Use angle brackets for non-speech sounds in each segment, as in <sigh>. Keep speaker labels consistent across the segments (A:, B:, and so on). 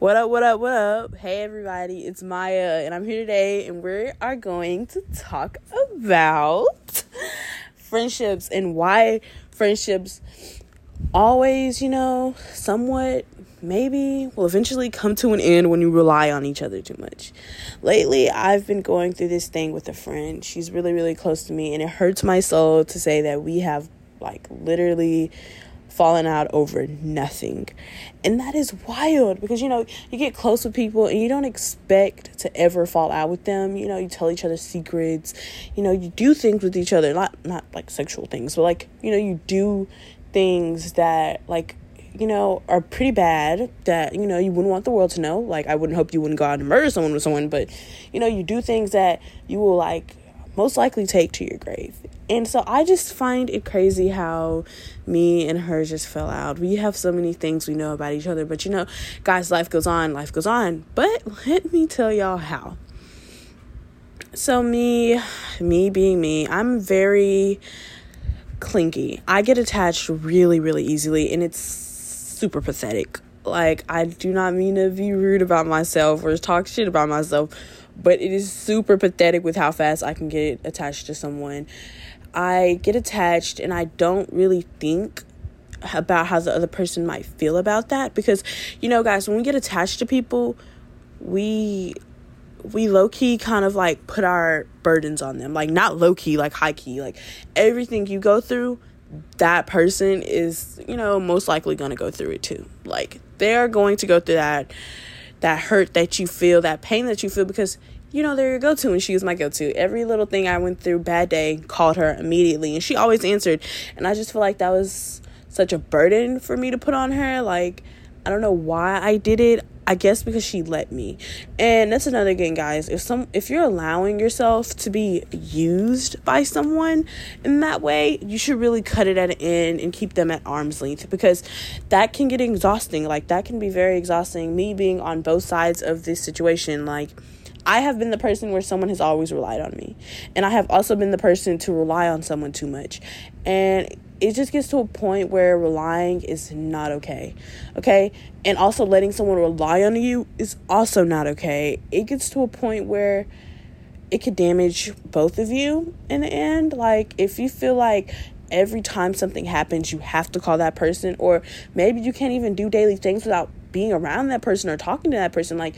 A: What up, what up, what up? Hey, everybody, it's Maya, and I'm here today, and we are going to talk about friendships and why friendships always, you know, somewhat maybe will eventually come to an end when you rely on each other too much. Lately, I've been going through this thing with a friend. She's really, really close to me, and it hurts my soul to say that we have, like, literally fallen out over nothing. And that is wild because you know, you get close with people and you don't expect to ever fall out with them. You know, you tell each other secrets. You know, you do things with each other, not not like sexual things, but like, you know, you do things that like you know, are pretty bad that, you know, you wouldn't want the world to know. Like, I wouldn't hope you wouldn't go out and murder someone with someone, but, you know, you do things that you will, like, most likely take to your grave. And so I just find it crazy how me and her just fell out. We have so many things we know about each other, but you know, guys, life goes on, life goes on. But let me tell y'all how. So me, me being me, I'm very clinky. I get attached really, really easily, and it's super pathetic. Like, I do not mean to be rude about myself or talk shit about myself, but it is super pathetic with how fast I can get attached to someone. I get attached and I don't really think about how the other person might feel about that because you know guys when we get attached to people we we low key kind of like put our burdens on them. Like not low key like high key like everything you go through that person is you know most likely going to go through it too. Like they're going to go through that that hurt that you feel that pain that you feel because you know, they're your go to, and she was my go to. Every little thing I went through, bad day, called her immediately, and she always answered. And I just feel like that was such a burden for me to put on her. Like, I don't know why I did it. I guess because she let me. And that's another thing, guys. If some if you're allowing yourself to be used by someone in that way, you should really cut it at an end and keep them at arm's length because that can get exhausting. Like that can be very exhausting. Me being on both sides of this situation, like I have been the person where someone has always relied on me. And I have also been the person to rely on someone too much. And it just gets to a point where relying is not okay. Okay? And also letting someone rely on you is also not okay. It gets to a point where it could damage both of you in the end. Like, if you feel like every time something happens, you have to call that person, or maybe you can't even do daily things without being around that person or talking to that person, like,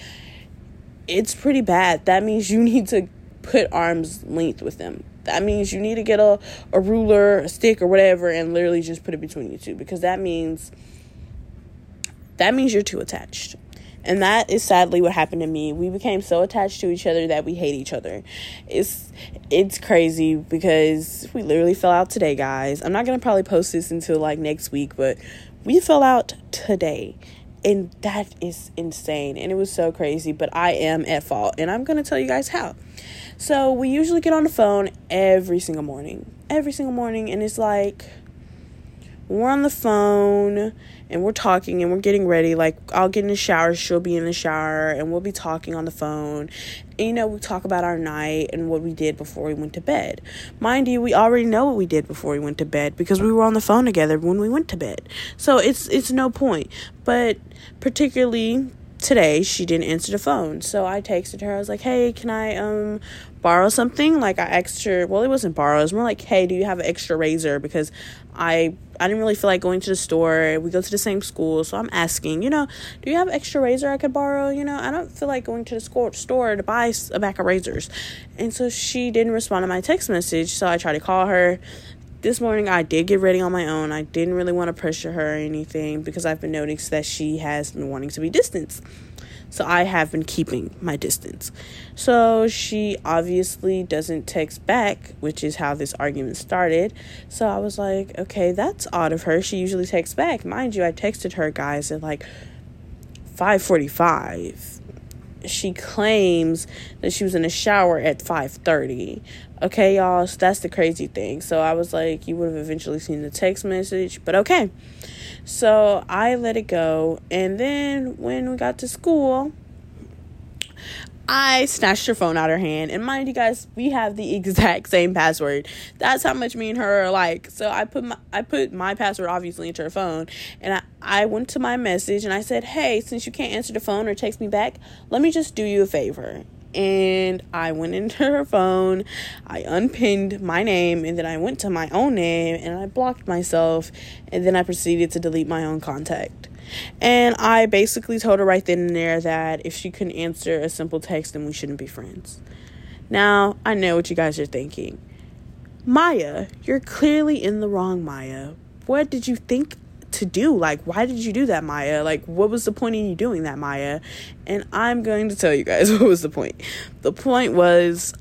A: it's pretty bad. That means you need to put arm's length with them. That means you need to get a, a ruler, a stick, or whatever, and literally just put it between you two because that means that means you're too attached. And that is sadly what happened to me. We became so attached to each other that we hate each other. It's it's crazy because we literally fell out today, guys. I'm not gonna probably post this until like next week, but we fell out today and that is insane. And it was so crazy but i am at fault. And i'm gonna tell you guys how. So we usually get on the phone every single morning. Every single morning. And it's like we're on the phone and we're talking and we're getting ready. Like, I'll get in the shower, she'll be in the shower, and we'll be talking on the phone. And, you know, we talk about our night and what we did before we went to bed. Mind you, we already know what we did before we went to bed because we were on the phone together when we went to bed. So it's it's no point. But particularly today she didn't answer the phone. So i texted her. I was like hey can i um borrow something? Like i asked her well it wasn't borrow it was more like hey do you have an extra razor? Because i i didn't really feel like going to the store. We go to the same school. So i'm asking you know do you have extra razor i could borrow? You know i don't feel like going to the school, store to buy a pack of razors. And so she didn't respond to my text message. So i tried to call her this morning I did get ready on my own. I didn't really want to pressure her or anything because I've been noticing that she has been wanting to be distanced. So I have been keeping my distance. So she obviously doesn't text back, which is how this argument started. So I was like, okay, that's odd of her. She usually texts back. Mind you, I texted her guys at like 545 she claims that she was in the shower at 5:30. Okay, y'all, so that's the crazy thing. So I was like, you would have eventually seen the text message, but okay. So I let it go, and then when we got to school, I snatched her phone out of her hand, and mind you guys, we have the <laughs> exact same password. That's how much me and her are alike. So I put my I put my password obviously into her phone, and I, I went to my message and I said, "Hey, since you can't answer the phone or text me back, let me just do you a favor." And I went <laughs> into her phone, I unpinned my name, and then I went to my own name and I blocked myself, and then I proceeded to delete my own contact. And I basically told her right then and there that if she couldn't answer a simple text, then we shouldn't be friends. Now, I know what you guys are thinking. Maya, you're clearly in the wrong, Maya. What did you think to do? Like, why did you do that, Maya? Like, what was the point in you doing that, Maya? And I'm going to tell you guys <laughs> what was the point. The point was,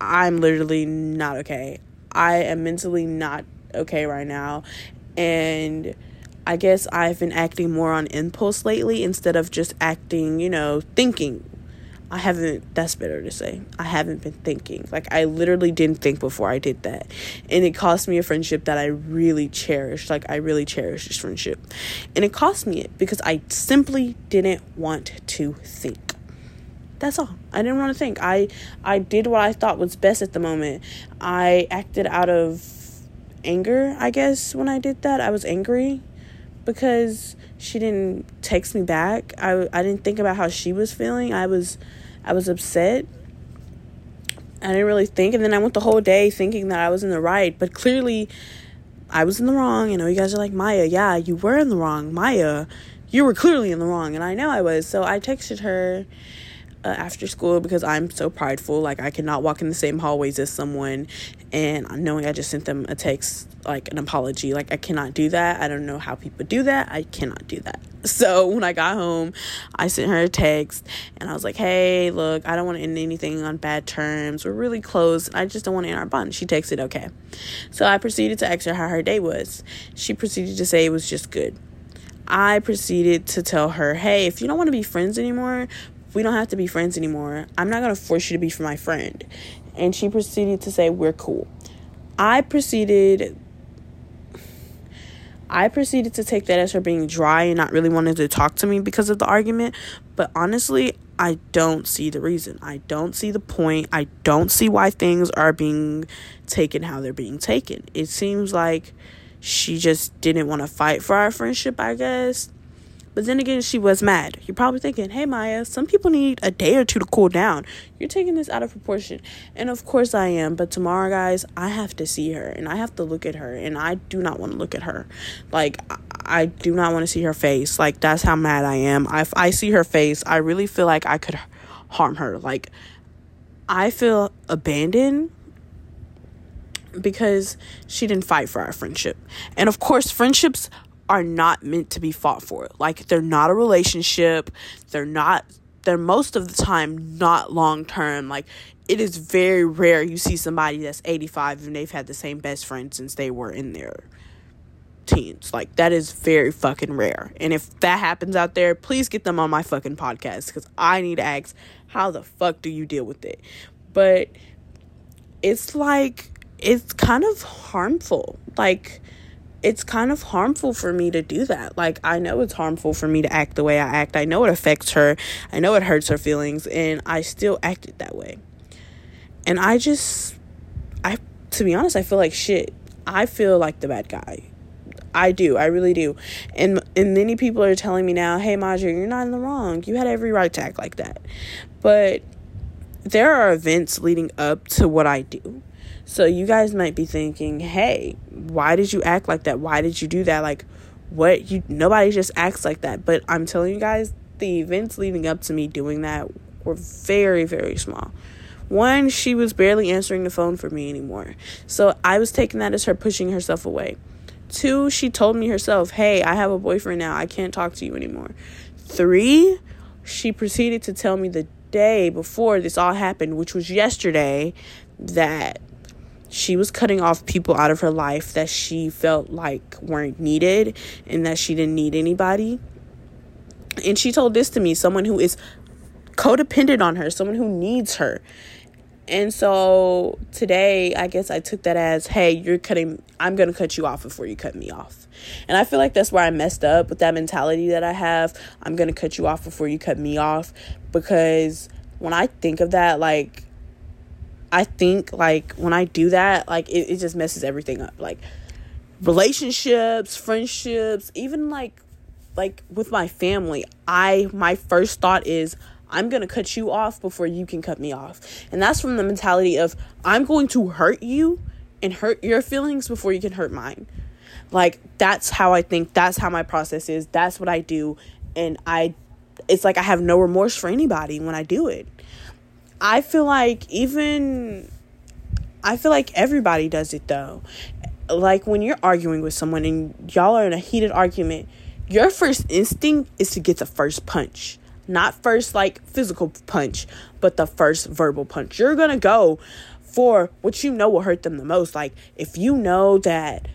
A: I'm literally not okay. I am mentally not okay right now. And I guess I've been acting more on impulse lately instead of just acting, you know, thinking. I haven't, that's better to say. I haven't been thinking. Like, I literally didn't think before I did that. And it cost me a friendship that I really cherished. Like, I really cherish this friendship. And it cost me it because I simply didn't want to think. That's all. I didn't want to think. I I did what I thought was best at the moment. I acted out of anger, I guess, when I did that. I was angry because she didn't text me back. I, I didn't think about how she was feeling. I was I was upset. I didn't really think and then I went the whole day thinking that I was in the right, but clearly I was in the wrong. You know, you guys are like, "Maya, yeah, you were in the wrong. Maya, you were clearly in the wrong." And I know I was. So I texted her uh, after school because I'm so prideful. Like I cannot walk in the same hallways as someone, and knowing I just sent them a text like an apology. Like I cannot do that. I don't know how people do that. I cannot do that. <laughs> So when I got home, I sent her a text and I was like, "Hey, look, I don't want to end anything on bad terms. We're really close. I just don't want to end our bond." She texted, "Okay." So I proceeded to ask her how her day was. She proceeded to say it was just good. I proceeded to tell her, "Hey, if you don't want to be friends anymore, we don't have to be friends anymore. I'm not going to force you to be for my friend. And she proceeded to say, We're cool. I proceeded. I proceeded to take that as her being dry and not really wanting to talk to me because of the argument. But honestly, I don't see the reason. I don't see the point. I don't see why things are being taken how they're being taken. It seems like she just didn't want to fight for our friendship, I guess. But then again, she was mad. You're probably thinking, hey, Maya, some people need a day or two to cool down. You're taking this out of proportion. And of course I am. But tomorrow, guys, I have to see her and I have to look at her. And I do not want to look at her. Like, I do not want to see her face. Like, that's how mad I am. If I see her face, I really feel like I could harm her. Like, I feel abandoned because she didn't fight for our friendship. And of course, friendships are not meant to be fought for. Like they're not a relationship. They're not they're most of the time not long term. Like it is very rare you see somebody that's 85 and they've had the same best friend since they were in their teens. Like that is very fucking rare. And if that happens out there, please get them on my fucking podcast cuz I need to ask how the fuck do you deal with it? But it's like it's kind of harmful. Like it's kind of harmful for me to do that. Like, I know it's harmful for me to act the way I act. I know it affects her. I know it hurts her feelings, and I still acted that way. And I just, I, to be honest, I feel like shit. I feel like the bad guy. I do. I really do. And and many people are telling me now, "Hey, Maya, you're not in the wrong. You had every right to act like that." But there are events leading up to what I do. So you guys might be thinking, "Hey, why did you act like that? Why did you do that? Like what you nobody just acts like that." But I'm telling you guys, the events leading up to me doing that were very very small. One, she was barely answering the phone for me anymore. So I was taking that as her pushing herself away. Two, she told me herself, "Hey, I have a boyfriend now. I can't talk to you anymore." Three, she proceeded to tell me the day before this all happened, which was yesterday, that she was cutting off people out of her life that she felt like weren't needed and that she didn't need anybody. And she told this to me, someone who is codependent on her, someone who needs her. And so today, I guess I took that as, hey, you're cutting, I'm going to cut you off before you cut me off. And I feel like that's where I messed up with that mentality that I have. I'm going to cut you off before you cut me off because when I think of that, like, I think like when I do that, like it, it just messes everything up. Like relationships, friendships, even like like with my family, I my first thought is I'm going to cut you off before you can cut me off. And that's from the mentality of I'm going to hurt you and hurt your feelings before you can hurt mine. Like that's how I think, that's how my process is. That's what I do and I it's like I have no remorse for anybody when I do it. I feel like even I feel like everybody does it though. Like when you're arguing with someone and y'all are in a heated argument, your first instinct is to get the first punch. Not first like physical punch, but the first verbal punch. You're going to go for what you know will hurt them the most. Like if you know that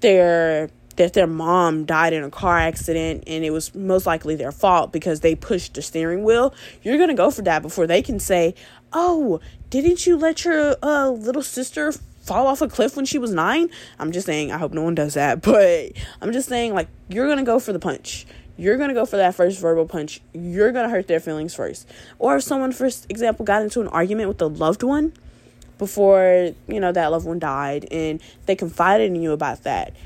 A: they're that their mom died in a car accident and it was most likely their fault because they pushed the steering wheel, you're going to go for that before they can say, Oh, didn't you let your uh, little sister fall off a cliff when she was nine? I'm just saying, I hope no one does that, <laughs> but I'm just saying, like, you're going to go for the punch. You're going to go for that first verbal punch. You're going to hurt their feelings first. Or if someone, for example, got into an argument with a loved one before, you know, that loved one died and they confided in you about that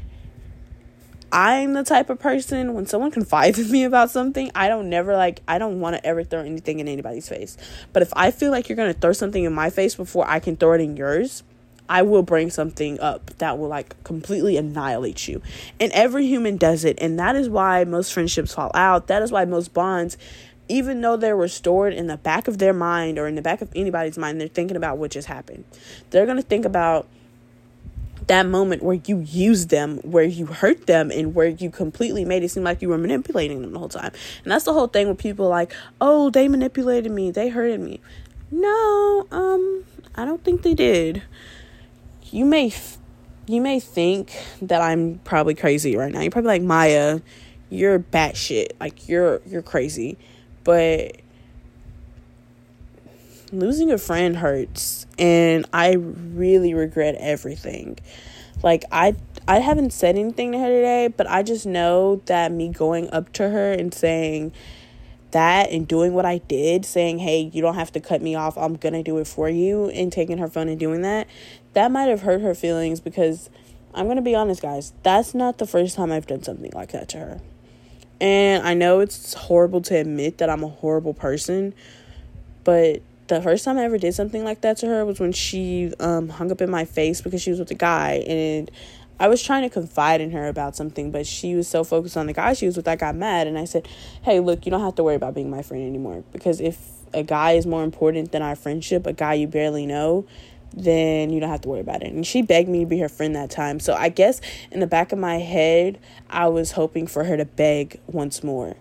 A: I'm the type of person when someone confides in me about something, I don't never like I don't want to ever throw anything in anybody's face. But if I feel like you're going to throw something in my face before I can throw it in yours, I will bring something up that will like completely annihilate you. And every human does it, and that is why most friendships fall out. That is why most bonds even though they're restored in the back of their mind or in the back of anybody's mind, they're thinking about what just happened. They're going to think about that moment where you used them, where you hurt them, and where you completely made it seem like you were manipulating them the whole time. And that's the whole thing with people like, oh, they manipulated me, they hurted me. No, um, I don't think they did. You may, you may think that I'm probably crazy right now. You're probably like Maya, you're batshit, like you're you're crazy, but losing a friend hurts and I really regret everything. Like I I haven't said anything to her today, but I just know that me going up to her and saying that and doing what I did, saying, "Hey, you don't have to cut me off. I'm going to do it for you." And taking her phone and doing that, that might have hurt her feelings because I'm going to be honest, guys, that's not the first time I've done something like that to her. And I know it's horrible to admit that I'm a horrible person, but the first time I ever did something like that to her was when she um, hung up in my face because she was with a guy and I was trying to confide in her about something, but she was so focused on the guy she was with, I got mad and I said, Hey, look, you don't have to worry about being my friend anymore because if a guy is more important than our friendship, a guy you barely know, then you don't have to worry about it. And she begged me to be her friend that time. So I guess in the back of my head, I was hoping for her to beg once more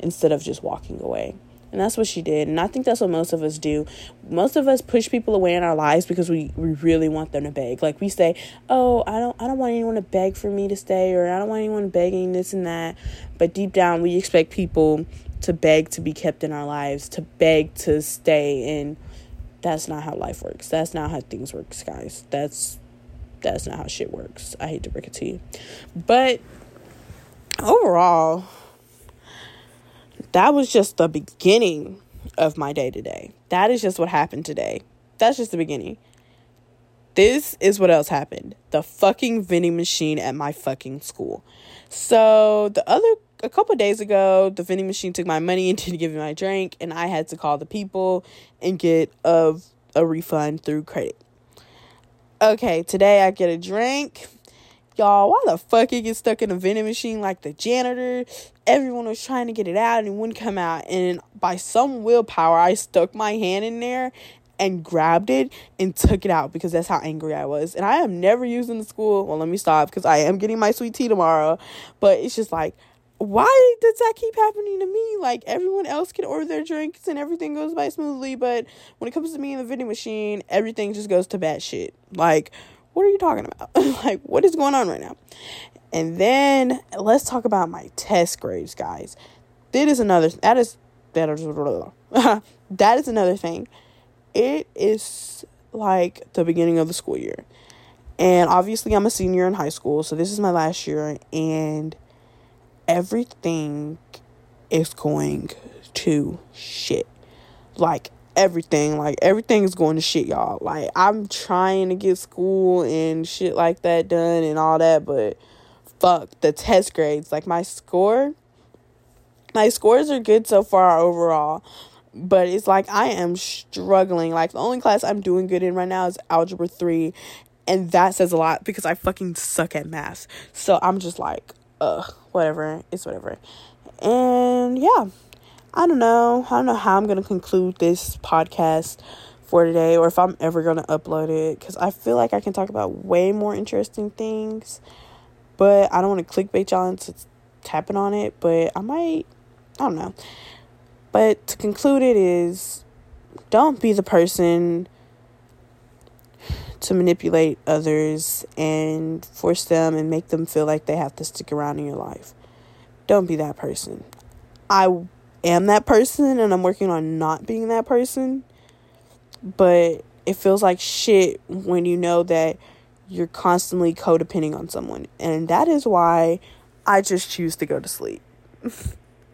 A: instead of just walking away. And that's what she did. And I think that's what most of us do. Most of us push people away in our lives because we, we really want them to beg. Like we say, Oh, I don't I don't want anyone to beg for me to stay or I don't want anyone begging this and that. But deep down we expect people to beg to be kept in our lives, to beg to stay and that's not how life works. That's not how things work, guys. That's that's not how shit works. I hate to break it to you. But overall, that was just the beginning of my day today. That is just what happened today. That's just the beginning. This is what else happened. The fucking vending machine at my fucking school. So the other a couple days ago, the vending machine took my money and <laughs> didn't give me my drink, and I had to call the people and get a a refund through credit. Okay, today I get a drink Y'all, why the fuck it get stuck in a vending machine like the janitor? Everyone was trying to get it out and it wouldn't come out. And by some willpower, I stuck my hand in there and grabbed it and took it out because that's how angry I was. And I am never using the school. Well, let me stop because I am getting my sweet tea tomorrow. But it's just like, why does that keep happening to me? Like everyone else can order their drinks and everything goes by smoothly, but when it comes to me in the vending machine, everything just goes to bad shit. Like what are you talking about? <laughs> like, what is going on right now? And then let's talk about my test grades, guys. That is another, that is, that is, <laughs> that is another thing. It is like the beginning of the school year. And obviously, I'm a senior in high school, so this is my last year, and everything is going to shit. Like, everything. Like everything is going to shit, y'all. Like I'm trying to get school and shit like that done and all that, but fuck the test grades. Like my score my scores are good so far overall. But it's like I am struggling. Like the only class I'm doing good in right now is algebra 3 and that says a lot because I fucking suck at math. So I'm just like, ugh, whatever. It's whatever. And yeah, I don't know. I don't know how I'm going to conclude this podcast for today or if I'm ever going to upload it because I feel like I can talk about way more interesting things. But I don't want to clickbait y'all into tapping on it. But I might, I don't know. But to conclude it is don't be the person to manipulate others and force them and make them feel like they have to stick around in your life. Don't be that person. I am that person and I'm working on not being that person. But it feels like shit when you know that you're constantly codepending on someone. And that is why I just choose to go to sleep. <laughs>